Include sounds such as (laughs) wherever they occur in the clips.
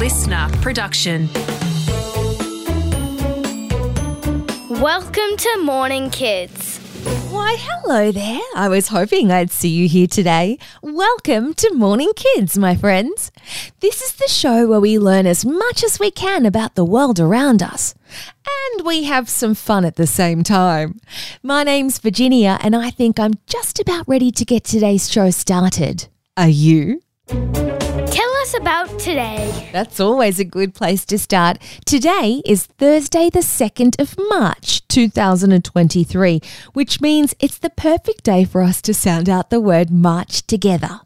LiSTNR production. Welcome to Morning Kids. Why, hello there. I was hoping I'd see you here today. Welcome to Morning Kids, my friends. This is the show where we learn as much as we can about the world around us. And we have some fun at the same time. My name's Virginia, and I think I'm just about ready to get today's show started. Are you? Us about today. That's always a good place to start. Today is Thursday, the 2nd of March, 2023, which means it's the perfect day for us to sound out the word March together.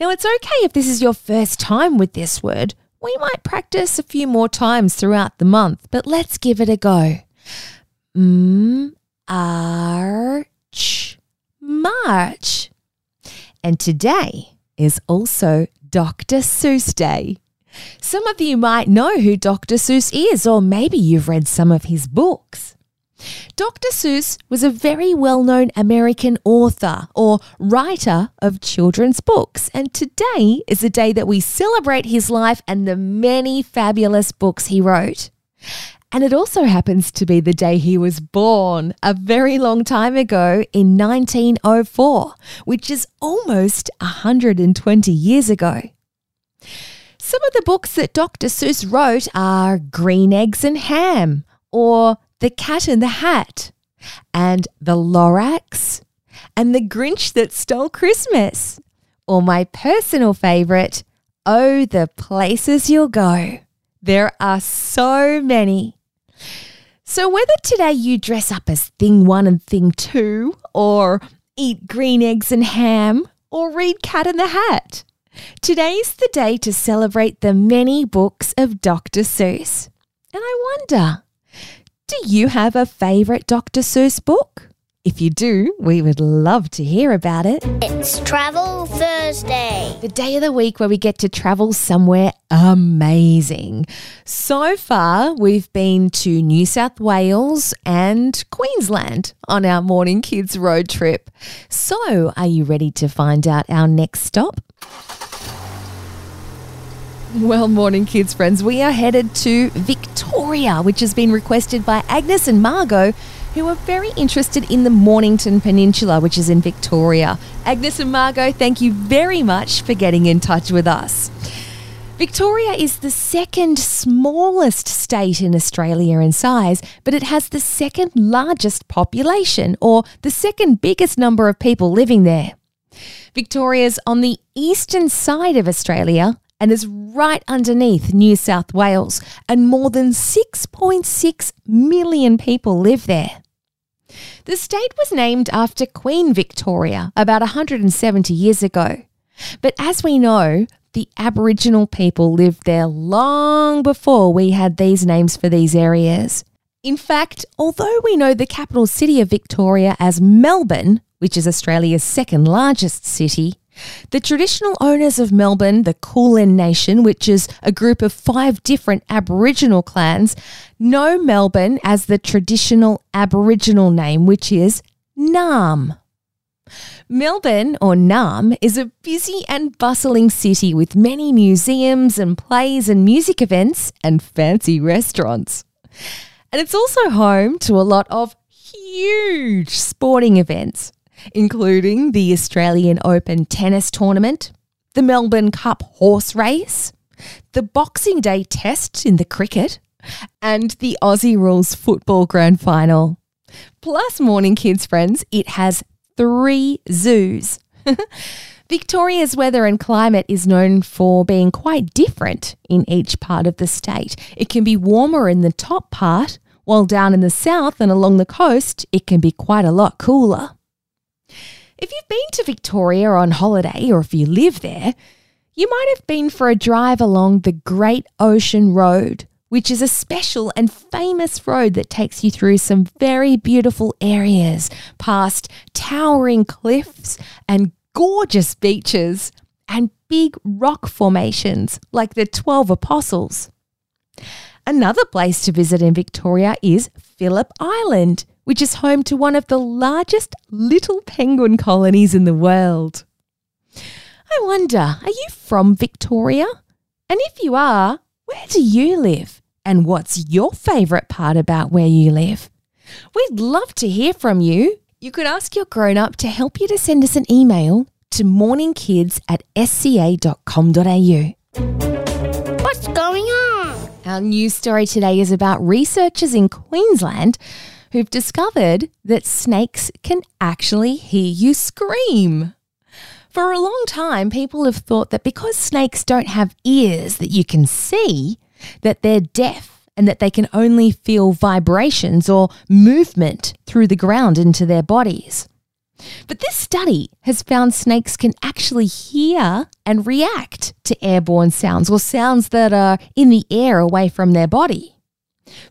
Now, it's okay if this is your first time with this word. We might practice a few more times throughout the month, but let's give it a go. M arch March. And today is also Dr. Seuss Day. Some of you might know who Dr. Seuss is, or maybe you've read some of his books. Dr. Seuss was a very well known American author or writer of children's books, and today is a day that we celebrate his life and the many fabulous books he wrote. And it also happens to be the day he was born, a very long time ago in 1904, which is almost 120 years ago. Some of the books that Dr. Seuss wrote are Green Eggs and Ham, or The Cat in the Hat, and The Lorax, and The Grinch That Stole Christmas, or my personal favourite, Oh, the Places You'll Go. There are so many. So, whether today you dress up as Thing One and Thing Two, or eat green eggs and ham, or read Cat in the Hat, today's the day to celebrate the many books of Dr. Seuss. And I wonder, do you have a favourite Dr. Seuss book? If you do, we would love to hear about it. It's Travel Thursday. The day of the week where we get to travel somewhere amazing. So far, we've been to New South Wales and Queensland on our Morning Kids road trip. So, are you ready to find out our next stop? Well, morning, kids friends, we are headed to Victoria, which has been requested by Agnes and Margot, who are very interested in the Mornington Peninsula, which is in Victoria. Agnes and Margot, thank you very much for getting in touch with us. Victoria is the second smallest state in Australia in size, but it has the second largest population, or the second biggest number of people living there. Victoria's on the eastern side of Australia and is right underneath New South Wales, and more than 6.6 million people live there. The state was named after Queen Victoria about 170 years ago. But as we know, the Aboriginal people lived there long before we had these names for these areas. In fact, although we know the capital city of Victoria as Melbourne, which is Australia's second largest city, the traditional owners of Melbourne, the Kulin Nation, which is a group of five different Aboriginal clans, know Melbourne as the traditional Aboriginal name, which is Naarm. Melbourne, or Naarm, is a busy and bustling city with many museums and plays and music events and fancy restaurants. And it's also home to a lot of huge sporting events including the Australian Open tennis tournament, the Melbourne Cup horse race, the Boxing Day test in the cricket, and the Aussie Rules football grand final. Plus, Morning Kids friends, it has three zoos. (laughs) Victoria's weather and climate is known for being quite different in each part of the state. It can be warmer in the top part, while down in the south and along the coast, it can be quite a lot cooler. If you've been to Victoria on holiday or if you live there, you might have been for a drive along the Great Ocean Road, which is a special and famous road that takes you through some very beautiful areas, past towering cliffs and gorgeous beaches and big rock formations like the 12 Apostles. Another place to visit in Victoria is Phillip Island, which is home to one of the largest little penguin colonies in the world. I wonder, are you from Victoria? And if you are, where do you live? And what's your favourite part about where you live? We'd love to hear from you. You could ask your grown up to help you to send us an email to morningkids at sca.com.au. Our news story today is about researchers in Queensland who've discovered that snakes can actually hear you scream. For a long time, people have thought that because snakes don't have ears that you can see, that they're deaf and that they can only feel vibrations or movement through the ground into their bodies. But this study has found snakes can actually hear and react to airborne sounds or sounds that are in the air away from their body.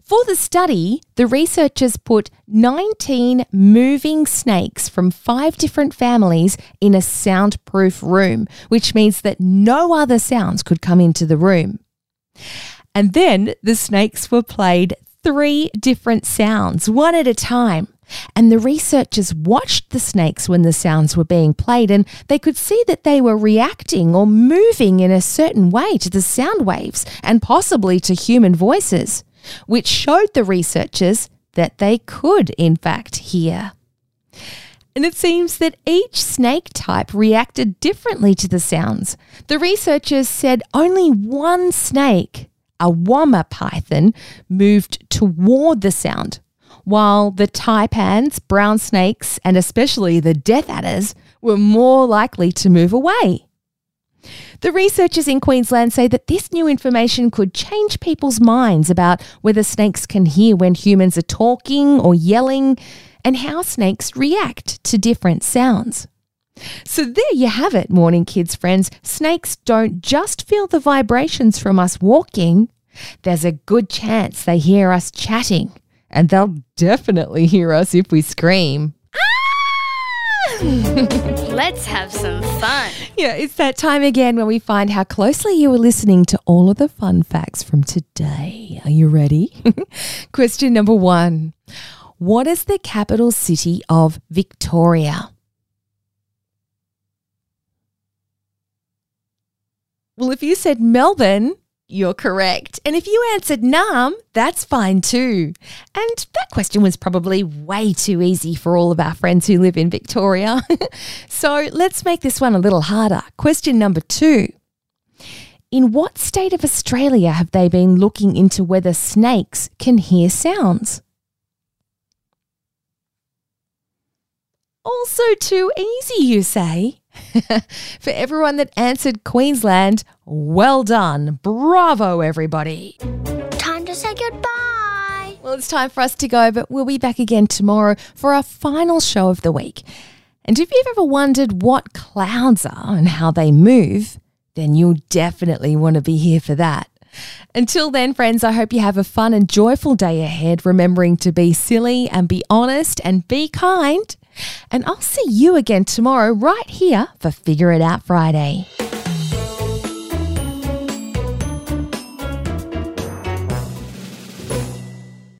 For the study, the researchers put 19 moving snakes from five different families in a soundproof room, which means that no other sounds could come into the room. And then the snakes were played three different sounds, one at a time. And the researchers watched the snakes when the sounds were being played, and they could see that they were reacting or moving in a certain way to the sound waves and possibly to human voices which showed the researchers that they could, in fact, hear. And it seems that each snake type reacted differently to the sounds. The researchers said only one snake, a woma python, moved toward the sound, while the taipans, brown snakes, and especially the death adders were more likely to move away. The researchers in Queensland say that this new information could change people's minds about whether snakes can hear when humans are talking or yelling and how snakes react to different sounds. So there you have it, morning kids friends. Snakes don't just feel the vibrations from us walking, there's a good chance they hear us chatting, and they'll definitely hear us if we scream. Ah! (laughs) Let's have some fun. Yeah, it's that time again when we find how closely you were listening to all of the fun facts from today. Are you ready? (laughs) Question number one What is the capital city of Victoria? Well, if you said Melbourne, you're correct. And if you answered Naarm, that's fine too. And that question was probably way too easy for all of our friends who live in Victoria. (laughs) so let's make this one a little harder. Question number two. In what state of Australia have they been looking into whether snakes can hear sounds? Also, too easy, you say? (laughs) For everyone that answered Queensland, well done. Bravo, everybody. Time to say goodbye. Well, it's time for us to go, but we'll be back again tomorrow for our final show of the week. And if you've ever wondered what clouds are and how they move, then you'll definitely want to be here for that. Until then, friends, I hope you have a fun and joyful day ahead, remembering to be silly and be honest and be kind. And I'll see you again tomorrow right here for Figure It Out Friday.